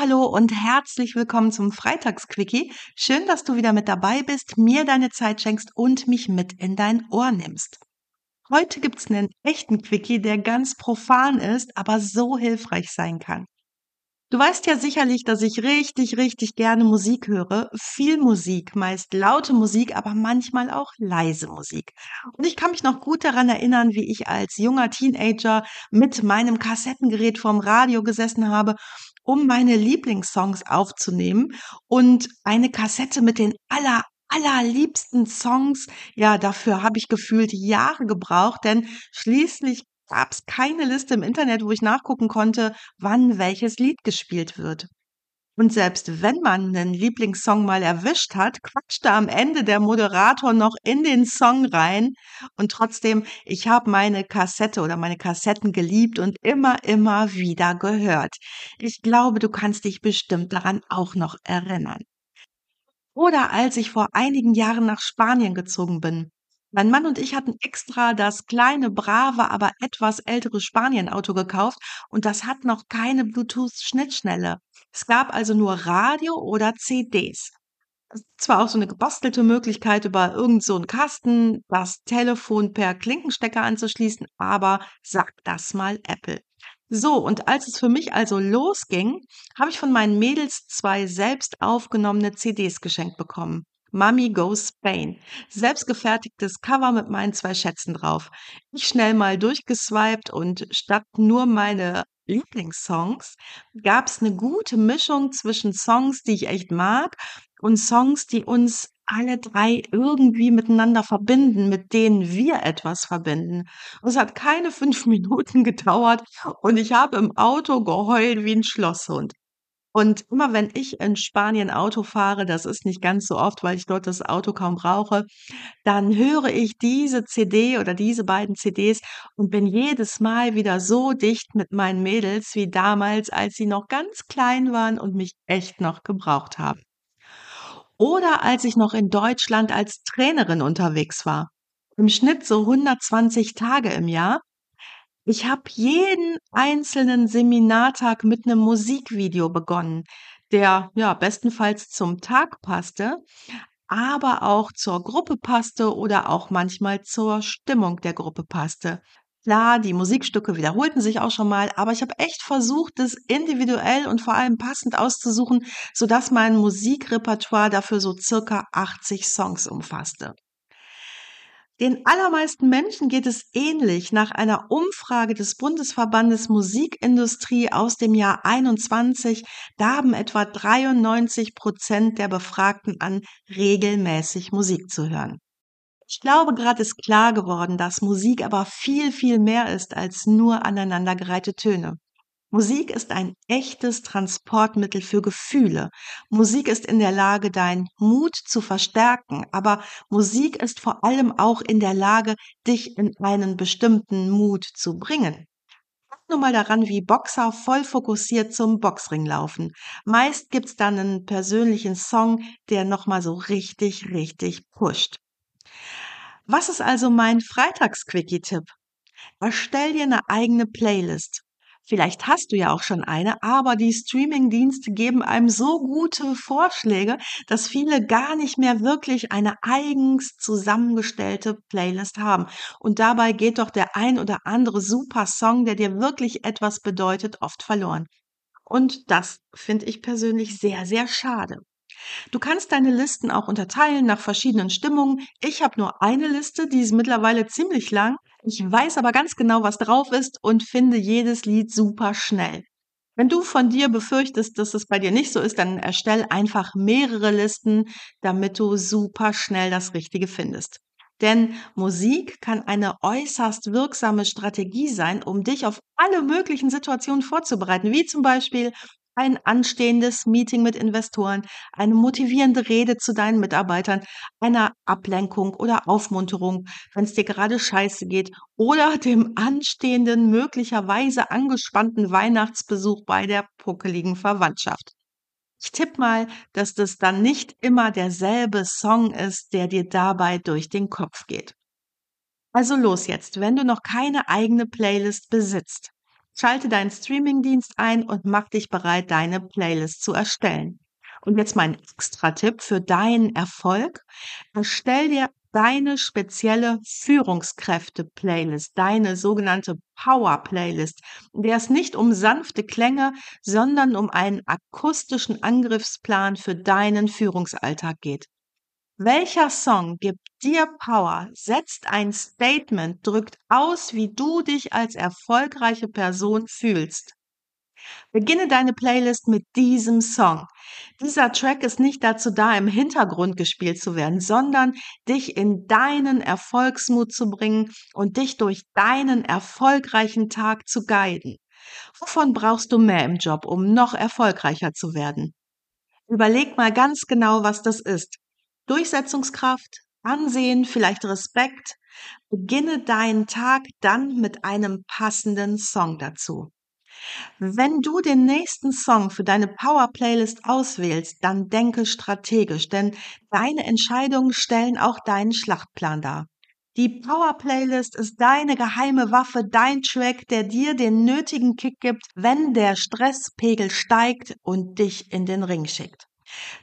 Hallo und herzlich willkommen zum Freitagsquickie. Schön, dass du wieder mit dabei bist, mir deine Zeit schenkst und mich mit in dein Ohr nimmst. Heute gibt's einen echten Quickie, der ganz profan ist, aber so hilfreich sein kann. Du weißt ja sicherlich, dass ich richtig, richtig gerne Musik höre. Viel Musik, meist laute Musik, aber manchmal auch leise Musik. Und ich kann mich noch gut daran erinnern, wie ich als junger Teenager mit meinem Kassettengerät vorm Radio gesessen habe, um meine Lieblingssongs aufzunehmen und eine Kassette mit den aller allerliebsten Songs, ja, dafür habe ich gefühlt Jahre gebraucht, denn schließlich gab es keine Liste im Internet, wo ich nachgucken konnte, wann welches Lied gespielt wird. Und selbst wenn man einen Lieblingssong mal erwischt hat, quatschte am Ende der Moderator noch in den Song rein. Und trotzdem, ich habe meine Kassette oder meine Kassetten geliebt und immer, immer wieder gehört. Ich glaube, du kannst dich bestimmt daran auch noch erinnern. Oder als ich vor einigen Jahren nach Spanien gezogen bin. Mein Mann und ich hatten extra das kleine, brave, aber etwas ältere Spanien-Auto gekauft und das hat noch keine Bluetooth-Schnittschnelle. Es gab also nur Radio oder CDs. Zwar auch so eine gebastelte Möglichkeit, über irgend so Kasten das Telefon per Klinkenstecker anzuschließen, aber sag das mal Apple. So, und als es für mich also losging, habe ich von meinen Mädels zwei selbst aufgenommene CDs geschenkt bekommen. Mummy Goes Spain. Selbstgefertigtes Cover mit meinen zwei Schätzen drauf. Ich schnell mal durchgeswiped und statt nur meine Lieblingssongs gab's 'ne gute Mischung zwischen Songs, die ich echt mag und Songs, die uns alle 3 irgendwie miteinander verbinden, mit denen wir etwas verbinden. Und es hat keine 5 Minuten gedauert und ich habe im Auto geheult wie 'n Schlosshund. Und immer wenn ich in Spanien Auto fahre, das ist nicht ganz so oft, weil ich dort das Auto kaum brauche, dann höre ich diese CD oder diese beiden CDs und bin jedes Mal wieder so dicht mit meinen Mädels wie damals, als sie noch ganz klein waren und mich echt noch gebraucht haben. Oder als ich noch in Deutschland als Trainerin unterwegs war. Im Schnitt so 120 Tage im Jahr ich habe jeden einzelnen Seminartag mit einem Musikvideo begonnen, der ja bestenfalls zum Tag passte, aber auch zur Gruppe passte oder auch manchmal zur Stimmung der Gruppe passte. Klar, die Musikstücke wiederholten sich auch schon mal, aber ich habe echt versucht, das individuell und vor allem passend auszusuchen, sodass mein Musikrepertoire dafür so circa 80 Songs umfasste. Den allermeisten Menschen geht es ähnlich. Nach einer Umfrage des Bundesverbandes Musikindustrie aus dem Jahr 21 gaben etwa 93 Prozent der Befragten an, regelmäßig Musik zu hören. Ich glaube, gerade ist klar geworden, dass Musik aber viel, viel mehr ist als nur aneinandergereihte Töne. Musik ist ein echtes Transportmittel für Gefühle. Musik ist in der Lage, deinen Mut zu verstärken, aber Musik ist vor allem auch in der Lage, dich in einen bestimmten Mut zu bringen. Denk nur mal daran, wie Boxer voll fokussiert zum Boxring laufen. Meist gibt's dann einen persönlichen Song, der nochmal so richtig, richtig pusht. Was ist also mein Freitagsquickie-Tipp? Erstell dir eine eigene Playlist. Vielleicht hast du ja auch schon eine, aber die Streamingdienste geben einem so gute Vorschläge, dass viele gar nicht mehr wirklich eine eigens zusammengestellte Playlist haben. Und dabei geht doch der ein oder andere super Song, der dir wirklich etwas bedeutet, oft verloren. Und das finde ich persönlich sehr, sehr schade. Du kannst deine Listen auch unterteilen nach verschiedenen Stimmungen. Ich habe nur eine Liste, die ist mittlerweile ziemlich lang. Ich weiß aber ganz genau, was drauf ist und finde jedes Lied super schnell. Wenn du von dir befürchtest, dass es bei dir nicht so ist, dann erstell einfach mehrere Listen, damit du super schnell das Richtige findest. Denn Musik kann eine äußerst wirksame Strategie sein, um dich auf alle möglichen Situationen vorzubereiten, wie zum Beispiel ein anstehendes Meeting mit Investoren, eine motivierende Rede zu deinen Mitarbeitern, einer Ablenkung oder Aufmunterung, wenn es dir gerade scheiße geht, oder dem anstehenden, möglicherweise angespannten Weihnachtsbesuch bei der puckeligen Verwandtschaft. Ich tippe mal, dass das dann nicht immer derselbe Song ist, der dir dabei durch den Kopf geht. Also los jetzt, wenn du noch keine eigene Playlist besitzt. Schalte deinen Streamingdienst ein und mach dich bereit, deine Playlist zu erstellen. Und jetzt mein Extra-Tipp für deinen Erfolg. Erstell dir deine spezielle Führungskräfte-Playlist, deine sogenannte Power-Playlist, in der es nicht um sanfte Klänge, sondern um einen akustischen Angriffsplan für deinen Führungsalltag geht. Welcher Song gibt dir Power, setzt ein Statement, drückt aus, wie du dich als erfolgreiche Person fühlst? Beginne deine Playlist mit diesem Song. Dieser Track ist nicht dazu da, im Hintergrund gespielt zu werden, sondern dich in deinen Erfolgsmut zu bringen und dich durch deinen erfolgreichen Tag zu guiden. Wovon brauchst du mehr im Job, um noch erfolgreicher zu werden? Überleg mal ganz genau, was das ist. Durchsetzungskraft, Ansehen, vielleicht Respekt. Beginne deinen Tag dann mit einem passenden Song dazu. Wenn du den nächsten Song für deine Power Playlist auswählst, dann denke strategisch, denn deine Entscheidungen stellen auch deinen Schlachtplan dar. Die Power Playlist ist deine geheime Waffe, dein Track, der dir den nötigen Kick gibt, wenn der Stresspegel steigt und dich in den Ring schickt.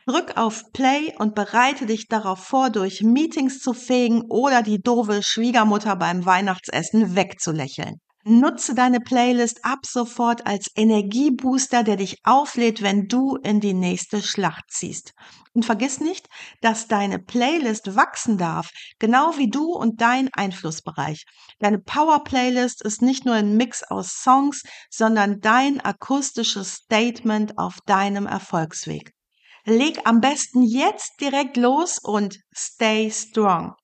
Drück auf Play und bereite dich darauf vor, durch Meetings zu fegen oder die doofe Schwiegermutter beim Weihnachtsessen wegzulächeln. Nutze deine Playlist ab sofort als Energiebooster, der dich auflädt, wenn du in die nächste Schlacht ziehst. Und vergiss nicht, dass deine Playlist wachsen darf, genau wie du und dein Einflussbereich. Deine Power Playlist ist nicht nur ein Mix aus Songs, sondern dein akustisches Statement auf deinem Erfolgsweg. Leg am besten jetzt direkt los und stay strong.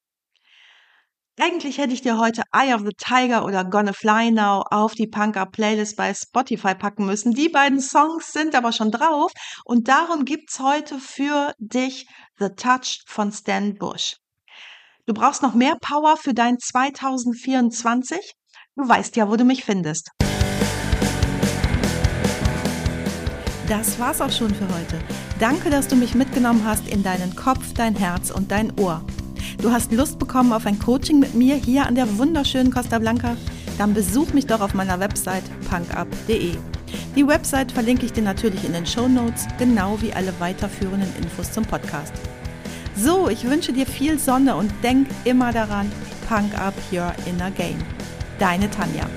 Eigentlich hätte ich dir heute Eye of the Tiger oder Gonna Fly Now auf die Punk Up Playlist bei Spotify packen müssen. Die beiden Songs sind aber schon drauf und darum gibt's heute für dich The Touch von Stan Bush. Du brauchst noch mehr Power für dein 2024? Du weißt ja, wo du mich findest. Das war's auch schon für heute. Danke, dass du mich mitgenommen hast in deinen Kopf, dein Herz und dein Ohr. Du hast Lust bekommen auf ein Coaching mit mir hier an der wunderschönen Costa Blanca? Dann besuch mich doch auf meiner Website punkup.de. Die Website verlinke ich dir natürlich in den Show Notes, genau wie alle weiterführenden Infos zum Podcast. So, ich wünsche dir viel Sonne und denk immer daran, Punk Up Your Inner Game. Deine Tanja.